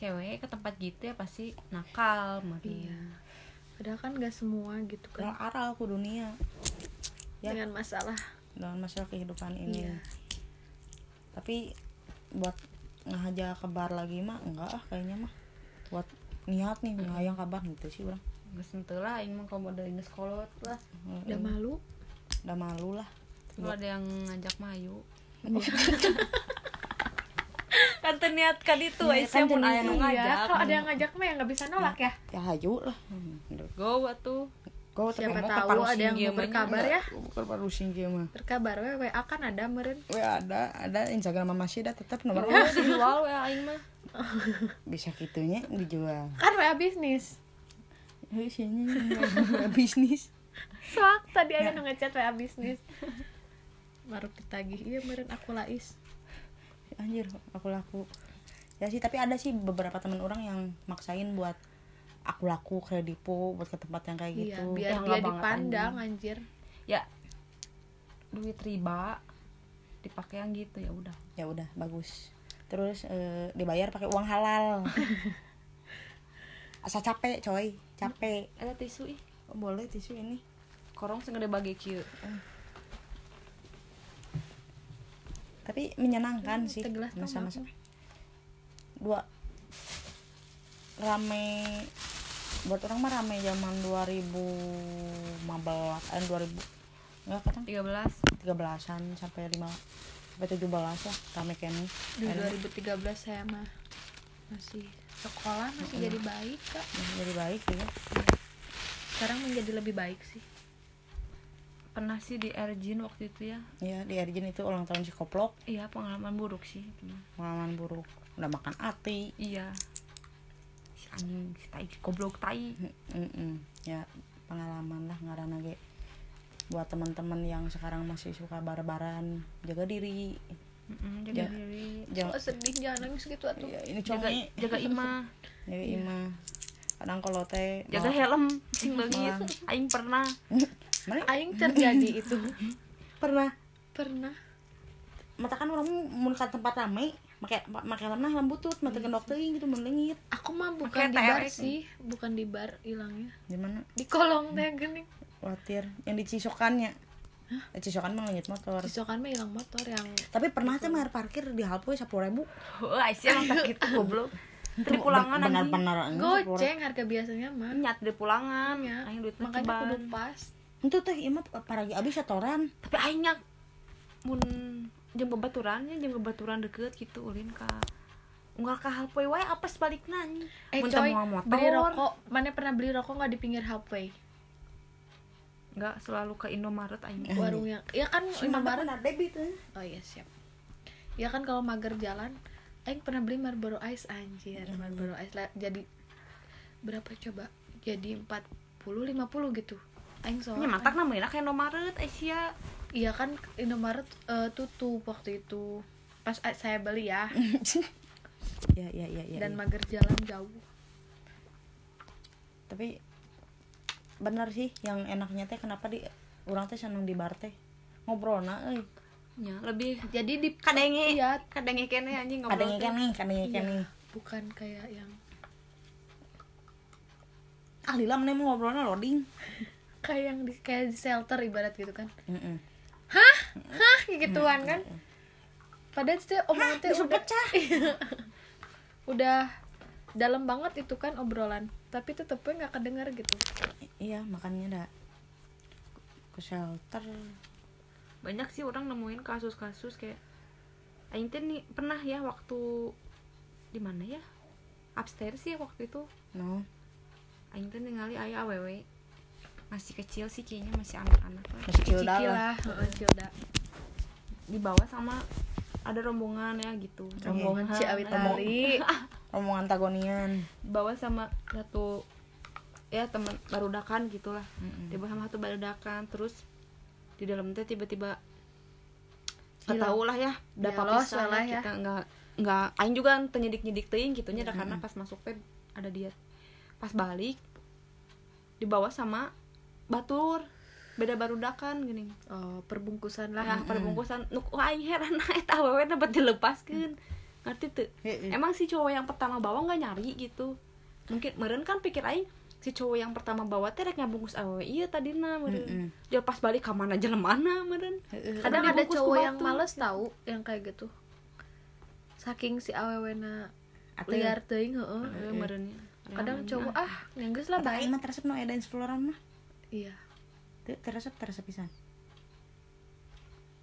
cewek ke tempat gitu ya pasti nakal mari iya padahal kan nggak semua gitu kan. Aral ku dunia. Ya. dengan masalah. Dalam masalah kehidupan ini. Iya. tapi buat ngahaja kabar lagi mah enggak ah kayaknya mah. Buat niat nih ngayang kabar gitu sih orang. Geus lah aing mah kalau modal geus kolot lah. Udah malu? Udah malu lah. Kalau ada yang ngajak mayu kan teu niat kan itu Iya, eh kan siapa teu aya nu niat. ngajak Iya, kalau ada yang ngajak mah ya nggak bisa nolak ya. ya hayu lah Hmm, go atuh Go, tapi Siapa tahu ada yang mau berkabar ya. Bukan parusing ieu mah. Berkabar we WA kan ada meren. We ada, ada Instagram Mama Syeda tetap nomor oh dijual we aing mah bisa gitunya dijual. Kan WA bisnis. Heuh sini bisnis. Soak tadi ada nu ngechat WA bisnis. Baru ditagih, iya meren aku lais. Anjir, aku laku. Ya sih, tapi ada sih beberapa teman orang yang maksain buat aku laku kredipo buat ke tempat yang kayak Iya, gitu. biar Ya, dia dipandang anjir. ya duit riba dipakai yang gitu ya udah Ya udah, bagus. Terus eh, dibayar pakai uang halal. Asa capek, coy. Capek. ada tisu ih Oh, boleh tisu ini. korong segede bagi kieu Tapi menyenangkan sih gelas mah masa-masa. Dua. Rame. Buat orang mah rame zaman 2015 eh 2000 enggak katang 13 13-an sampai 5 sampai 17 lah rame kene Di 2013 saya mah masih sekolah masih jadi baik kak. Masih jadi baik gitu Sekarang menjadi lebih baik sih. Pernah sih di Erjin waktu itu ya? Ya di Erjin itu ulang tahun si koplok. Iya pengalaman buruk sih itu mah. pengalaman buruk. Udah makan ati. Iya. Si anjing si tai si goblok tai. Mm-mm. ya pengalaman lah ngaran ge buat teman-teman yang sekarang masih suka bar-baran jaga diri. Mm-mm, jaga diri. jangan Oh, sedih jangan nangis gitu atuh. ya, ini jaga jaga imah jaga ima. Kadang kalau teh jaga helm sing leungit aing pernah mana Aing terjadi itu. pernah Pernah. mata kan orang mun ka tempat ramai make make helmna helm butut mata gendok teuing gitu melengit Aku mah bukan Pakai di bar TRX. sih, bukan di bar hilangnya. di mana Di kolong teh gini. khawatir yang di cisokannya Eh, cisokan mah ngeliat motor Sisokan mah hilang motor yang tapi pernah tuh bayar parkir di halpoy sepuluh ribu Wah, sih emang sakit goblok. Di pulangan anjing. benar-benar goceng harga biasanya mah. Nyat di pulangan. Ya. Aing duit Makanya kudu pas. Itu teh imah paragi abis setoran Tapi aing nyak mun jam bebaturan ya jam bebaturan deket gitu ulin ka unggal ka halpoy wae apa sebaliknya. Eh Mun teu coy, moal motor, beli rokok, mana pernah beli rokok nggak di pinggir halfway? Enggak selalu ke Indomaret aing. Warung yang, ya kan Indomaret. benar debit tuh Oh iya siap. Ya kan kalau mager jalan, Aing pernah beli Marlboro Ice anjir, Marlboro Ice lah jadi berapa coba? Jadi 40 50 gitu. Aing soal. Nya matak namanya ka Indomaret Asia. Iya kan Indomaret eh, tutup waktu itu. Pas eh, saya beli ya ya ya ya ya dan ya. mager jalan jauh. tapi benar sih yang enaknya teh kenapa di orang teh seneng di bar teh ngobrol na euy Nya lebih Jadi di kadenge. Iya, Kadenge kene anjing ngobrol. ikan nih kadang ikan nih bukan kayak yang ah lila mana mau ngobrolnya loading kayak yang di kayak di shelter ibarat gitu kan. Heeh. Hah? Hah? Gituan kan? Padahal itu omongan teh udah pecah? Udah dalam banget itu kan obrolan. Tapi tetepnya nggak kedengar gitu. Iya makanya dah. Ke shelter. Banyak sih orang nemuin kasus-kasus kayak aing teh nih pernah ya waktu di mana ya? Upstairs sih waktu itu. No. Aing teh ningali aya awewe masih kecil sih kayaknya masih anak-anak lah. Masih cilda lah. heeh, Cilda. Dibawa sama ada rombongan ya gitu. Rombongan Rombongan. Ci Awi Tali omongan tagonian. Dibawa sama satu ya teman barudakan gitulah. Dibawa sama satu barudakan terus di dalam teh tiba-tiba nggak tahu lah ya dapat pisah lah ya. kita nggak nggak aing juga nyedik nyedik teuing gitunya dah karena pas masuk teh ada dia. Pas balik dibawa sama batur beda barudakan gini. Oh, perbungkusan lah. Lah perbungkusan. Nuk wah aing heran. Eta awewe dapat dilepaskeun. Ngerti tuh emang si cowok yang pertama bawa nggak nyari gitu? Mungkin meren kan pikir aing si cowok yang pertama bawa teh rek ngabungkus awewe iya tadina meren Mm-mm. dia pas balik ke mana mana meren kadang ada cowok yang males tahu yang kayak gitu. Saking si awewena Atuh. liar teuing heeh Eh, meren kadang cowok ah nyanggeus lah bae mah teresep no ada exploran mah iya. Teresep teresep pisan.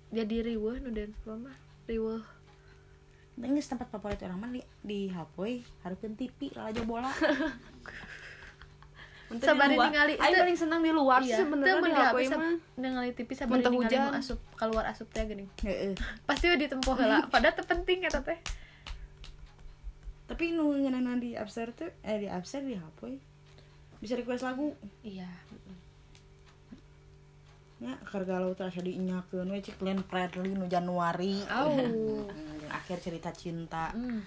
Jadi riweuh nu den mah riweuh. Ini tempat favorit orang mah di, di Hapoy hareupeun TV lalajo bola. Luar. ningali, Aing itu- paling senang di luar Iya, sebenarnya di sab- mah. ningali TV sabar ningali hujan. nu asup keluar asup teh geuning. Heeh. pasti we ditempuh heula padahal teu penting eta teh. Tapi nu ngeunana di upstairs tuh eh di upstairs di Hapoy bisa request lagu. Iya ya karga laut asa diinyakeun we cik Glenn Fredly nu Januari. Hmm, jeung akhir cerita cinta. Hmm.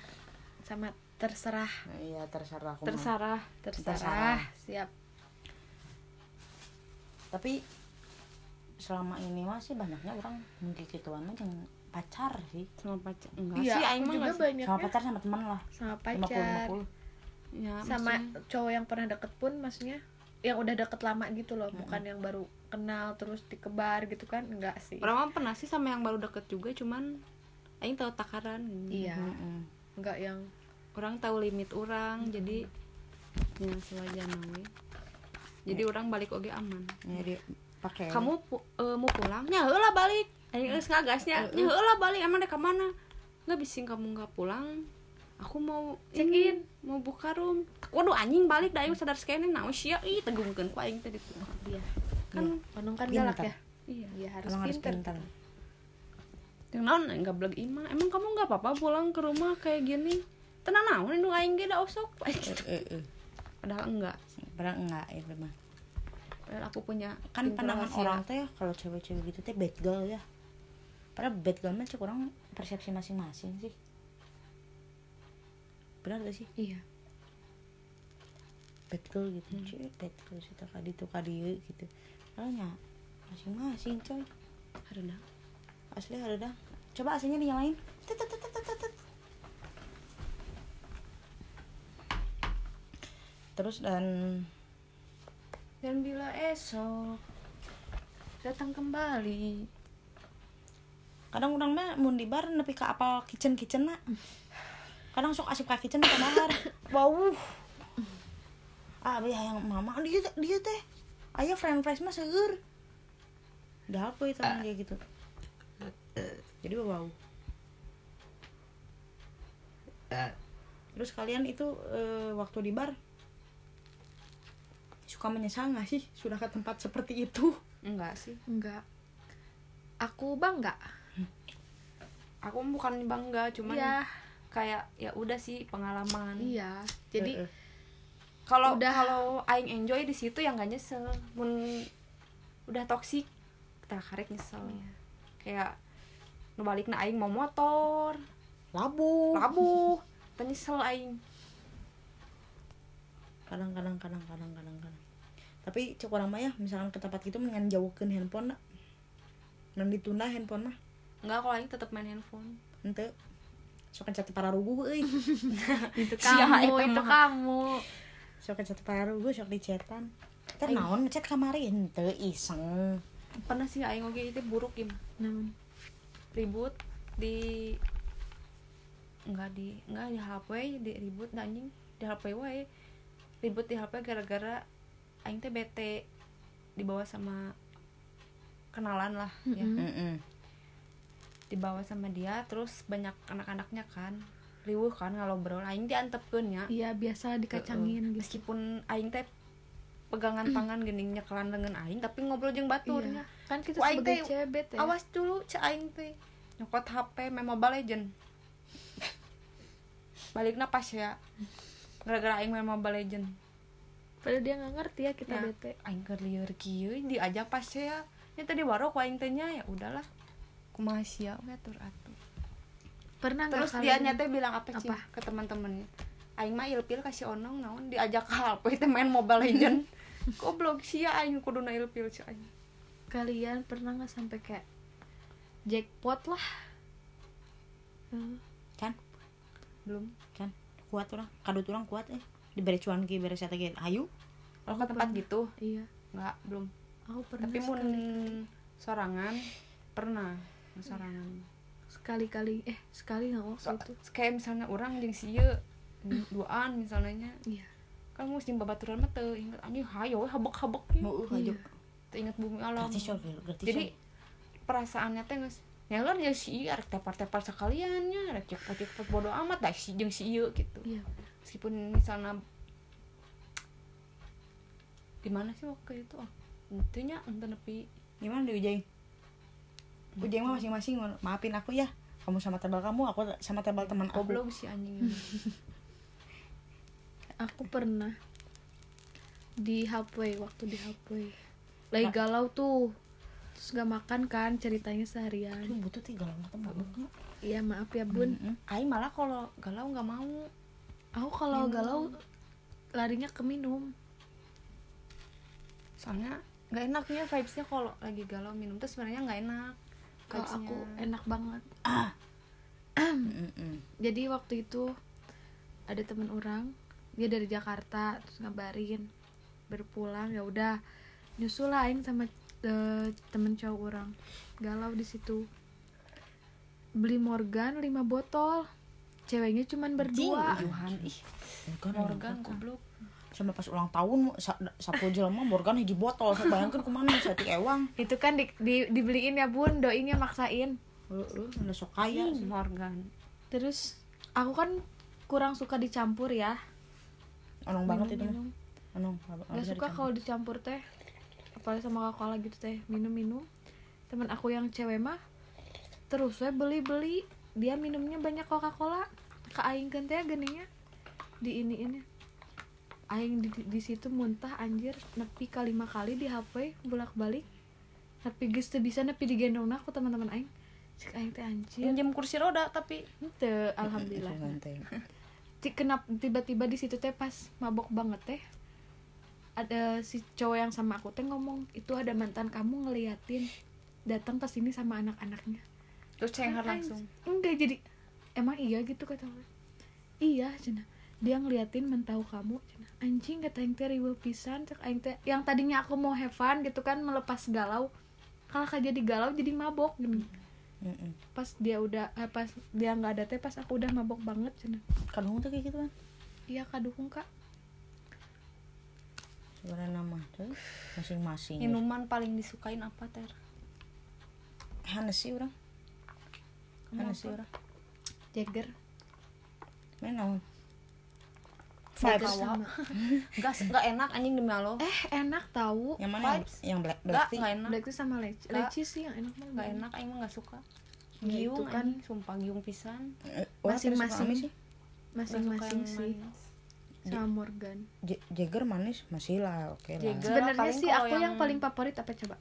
sama terserah. Iya terserah aku mah. terserah terserah. Terserah. siap. Tapi selama ini masih banyaknya orang mungkin gituan mah jeung pacar sih. Sama pacar? Enggak iya sih aing juga banyak sama pacar sama teman lah. Sama 50 pacar. 50 ya, sama maksudnya- cowok yang pernah deket pun maksudnya yang udah deket lama gitu loh bukan yang baru kenal terus dikebar gitu kan enggak sih. Orang mah pernah sih sama yang baru deket juga cuman aing tahu takaran. Iya. Heeh. enggak yang orang tahu limit orang jadi ya sewajarnya we. Jadi orang balik oge aman. Jadi pakai kamu pu- eh, mau pulang? Heula balik. Aing geus ngagasnya nya heula balik emang dek mana? Nggak bising kamu nggak pulang aku mau Check ini, in. mau buka room. Waduh anjing balik dah aing sadar sekene naon sia ih tegungkeun ku aing tadi tuh. Dia kan Onong kan Pintar. galak ya. Iya. Iya harus pinter pintar. yang naon enggak beleg ima? Emang kamu nggak apa-apa pulang ke rumah kayak gini? Tenang naon indung aing ge da osok. Eh eh padahal enggak. Padahal enggak itu mah padahal aku punya kan pandangan orang teh ya kalau cewek-cewek gitu teh bad girl ya. Padahal bad girl mah cek orang persepsi masing-masing sih benar gak sih? Iya. Bad girl gitu cuy. Bad girl sih kadi tuh kadi gitu. Nya masing-masing coy. Hareuda. asli ada dah coba aslinya dinyalain. Terus dan dan bila esok datang kembali. Kadang orang mah mun di bar nepi ka apal kitchen kitchen na kadang sok asup ka kitchen ka dahar bau. Ah abi yang mama dia dia teh ayah friend fries mah seger dah apa itu kayak gitu. Jadi bau terus kalian itu eh, waktu di bar suka menyesal nggak sih? Sudah ke tempat seperti itu? Enggak sih. Enggak. Aku bangga. Aku bukan bangga cuman iya kayak ya udah sih pengalaman. Iya jadi kalau Udah. kalau aing enjoy di situ yang gak nyesel. Mun udah toksik kita karek nyesel. Kayak nu balik na aing mau motor. Labu labu teu nyesel aing. Kadang kadang kadang kadang kadang kadang. Tapi cek orang mah ya misalkan ke tempat gitu mendingan jauhkan handphone nak. Dan ditunda handphone mah. Enggak kalau aing tetap main handphone. Ente sok kencet para rugu euy itu kamu itu kamu. Sok kencet para rugu sok dicetan? Ter naon ngechat kamari? Ente iseng. Pernah sih aing oge itu buruk im. Namun ribut di enggak di enggak di HP di ribut anjing. Di HP wae. Ribut di HP gara-gara aing teh bete dibawa sama kenalan lah ya. Mm-mm. Heeh. Dibawa sama dia terus banyak anak-anaknya kan riuh kan ngalobrol aing diantepkeun nya. Iya biasa dikacangin gitu. Meskipun aing teh pegangan tangan gening nyekelan dengan aing tapi ngobrol jeung baturnya iya. kan kita aing sebagai teh cewek bete awas dulu cek aing teh nyokot HP main Mobile Legend. Baliknya pas ya gara-gara aing main Mobile Legend. Padahal dia nggak ngerti ya kita ya, bete. aing keur lieur kieu diajak pas ya. Nya tadi waro ku aing teh nya ya udahlah we atur atur. Pernah nggak terus dia nyata bilang apa sih Apa? ke teman-temannya? Aing mah ilpil kasih onong naon? Diajak ke HP teh main Mobile Legend. Goblok sia aing kuduna ilpil sih aing. Kalian pernah nggak sampai kayak jackpot lah? Hmm. kan belum. Kan kuat orang. Kadut orang kuat eh. Diberi cuan ki beres eta ge ayu. Kalau ke tempat gitu? Iya. Nggak belum. Aku pernah tapi mun sekali. sorangan pernah sorangan sekali-kali eh sekali nggak waktu so, itu. kayak misalnya orang jeung sieu duaan misalnya iya. Kan musim babaturan mah teu inget anjing hayo we habek-habek mau uh aja teu inget bumi alam. Gratis coy gratis jadi perasaannya teh geus ya lah jeung si arek tepar-tepar sekalian nya arek cepot-cepot bodo amat dah si jeung si ieu gitu. Iya. Meskipun misalnya di mana sih waktu itu? Oh intinya ente nepi. Gimana di Ujeng Ujeng mah masing-masing maafin aku ya. Kamu sama tebal kamu aku sama tebal teman aku. Goblok si anjing. Ini. aku pernah di halfway waktu di halfway lagi galau tuh. Terus gak makan kan ceritanya seharian. Lu butuh tiga lama tuh mabuk iya maaf ya bun. Aing malah kalau galau nggak mau. Aku kalau galau larinya ke minum. Soalnya nggak enaknya vibesnya kalau lagi galau minum tuh sebenarnya nggak enak kalau aku enak banget. Mm-mm. jadi waktu itu ada temen orang dia dari Jakarta terus ngabarin berpulang ya udah nyusul lain sama eh, temen cowok orang. Galau di situ. Beli Morgan 5 botol. Ceweknya cuman berdua. Johan. Ih Morgan, Morgan. goblok sama pas ulang tahun sa, sapu jelema Morgan hiji botol. Saya bayangkan ke mana satu ewang itu kan di, di- dibeliin ya bun. Doinya maksain. Lu lu udah sok kaya sih. Morgan. Terus aku kan kurang suka dicampur ya. Onong banget itu minum onong Gak suka kalau dicampur teh. Apalagi sama coca gitu teh minum-minum. Teman aku yang cewek mah terus saya beli-beli. Dia minumnya banyak Coca-Cola. Ke aing teh geningnya di ini ini aing di, di situ muntah anjir nepi kalima kali di HP bolak-balik. Tapi geus teu bisa nepi digendong aku teman-teman aing. Cek aing teh anjir. Pinjam kursi roda tapi. Teu alhamdulillah. Ti- kenapa tiba-tiba di situ teh pas mabok banget teh ada si cowok yang sama aku teh ngomong itu ada mantan kamu ngeliatin datang ke sini sama anak-anaknya. Terus cengar langsung. enggak jadi emang iya? gitu kata gue iya cina dia ngeliatin mentau kamu anjing kata aing teh riweuh pisan cek aing teh. Yang tadinya aku mau have fun gitu kan melepas galau kalau jadi galau jadi mabok gini pas dia udah eh, pas dia nggak ada teh pas aku udah mabok banget cina. Kadang tuh kayak gitu kan iya kaduhung kak. Sebenarnya nama tuh masing-masing. Minuman paling disukain apa ter? Hennessy orang Hennessy orang Jagger Jagger vibes sama nggak nggak enak anjing demi Allah. Eh enak tahu. Yang mana? Yang, Vibes. yang black black tea? nggak enak. Black tea sama leci leci sih yang enak mah nggak enak aing mah nggak suka. Giung kan. kan. Sumpah giung pisan. Eh, Masing-masing. masing-masing sih. sama Morgan. J- Jagger manis? Masih lah oke lah. Jagger. sebenarnya sih aku yang... yang- paling favorit apa coba?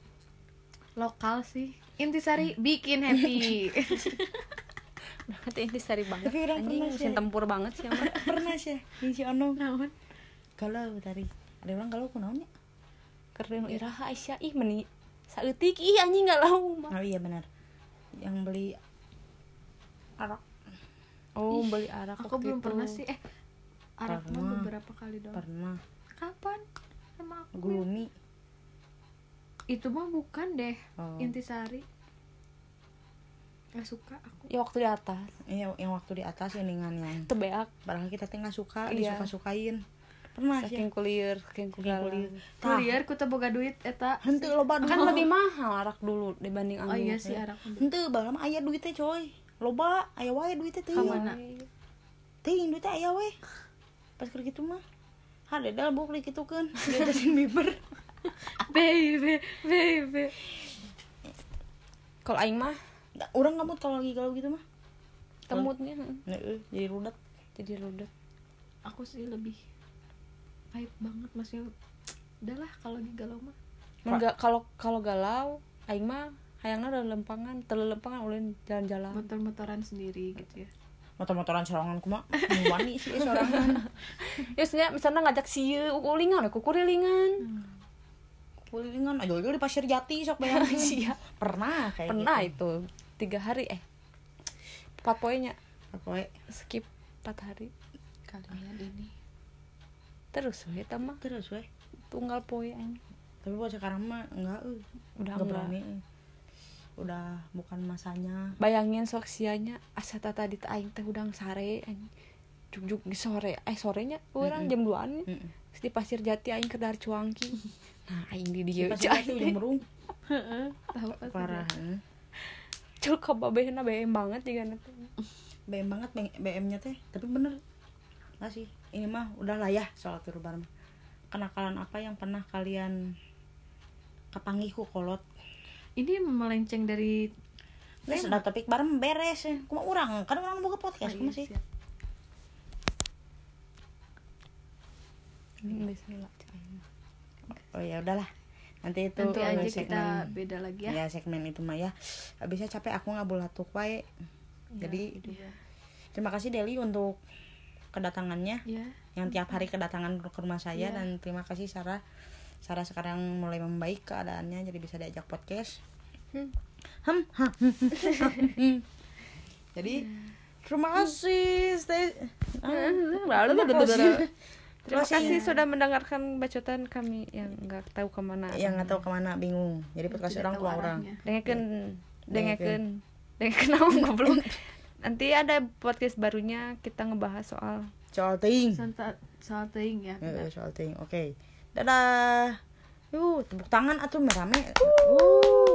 lokal sih. Intisari bikin happy berarti ini sari banget. Tapi orang anjing pernah sih. tempur banget sih emang pernah sih yang si Ono naon? Galau tadi ada orang galau kunaonnya keren. Iraha Aisyah ih meni saeutik ih anjing nggak lau mah oh iya benar. Yang beli arak. Oh beli arak aku belum itu. pernah sih. Eh arak mah beberapa kali dong pernah. Kapan? Sama aku gloomy. Itu mah bukan deh Oh. intisari nggak suka aku. Ya waktu di atas. Iya, yang waktu di atas ya ningan yang tebeak. Padahal kita teh nggak suka Iya. disuka sukain pernah sih. Saking kulier saking kulier. kulier. kuliah ku boga duit eta. Henteu loba kan lebih mahal arak dulu dibanding oh anu. iya sih arak henteu baheula mah aya duit teh coy. Loba aya wae duit teh teuing Kamana? teuing duit teh aya we pas keur kitu mah hadedal buk dikitukeun dia Justin Bieber baby baby kalau aing mah orang ngamut kalau lagi galau gitu mah. Temutnya heeh. Heeh, jadi rudet jadi rudet aku sih lebih hype banget maksudnya udahlah kalau lagi galau mah. Enggak kalau kalau galau aing mah hayangna ada lempangan telelempangan ulin jalan-jalan. Motor-motoran sendiri gitu ya. Motor-motoran sorangan kumaha wani sih sorangan. Ya sebenarnya misalnya ngajak sieu ulingan aku kurilingan kulilingan. Aja di pasir jati sok bayangin. Iya. pernah kayak pernah gitu. itu tiga hari eh empat poinnya. Pokoknya skip empat hari. Kalian ini terus we eta mah terus weh. Tunggal poe aing tapi buat sekarang mah enggak eh. Udah Nggak enggak. berani eh. udah bukan masanya. Bayangin sok sianya asa tata di aing teh udang sare aing juk-juk di sore eh sorenya orang jam 2an Mm-mm. di pasir jati aing ke dar cuangki. Nah aing di Di dieu pasir jati ujung merung. Tahu parah cul kababehna BM banget juga nanti BM banget BM nya teh tapi bener nggak sih ini mah udah lah ya soal tur bar mah kenakalan apa yang pernah kalian kapangiku kolot ini melenceng dari Terus udah topik bareng beres ya. Kuma orang, kan orang buka podcast, kuma sih. siap. Bismillah. Oh ya udahlah. Nanti itu nanti aja segmen- kita beda lagi ya, ya segmen itu mah ya. Habisnya capek aku nggak bulatuk wae. Jadi Iya. terima kasih Deli untuk kedatangannya ya yang tiap hari kedatangan ke rumah saya Iya. dan terima kasih Sarah. Sarah sekarang mulai membaik keadaannya jadi bisa diajak podcast. Hmm. Hmm, hmm, hmm, hmm, hmm. Jadi terima kasih. Stay. Terima kasih sudah mendengarkan bacotan kami yang nggak tahu ke mana. yang nggak tahu ke mana bingung. Jadi podcast orang tua orang. dengerin dengerin dengerin naon goblok. Nanti ada podcast barunya kita ngebahas soal soal ting. Soal- soal teing ya Ya, soal ting. Oke. Dadah. Yuk tepuk tangan atuh merame uh.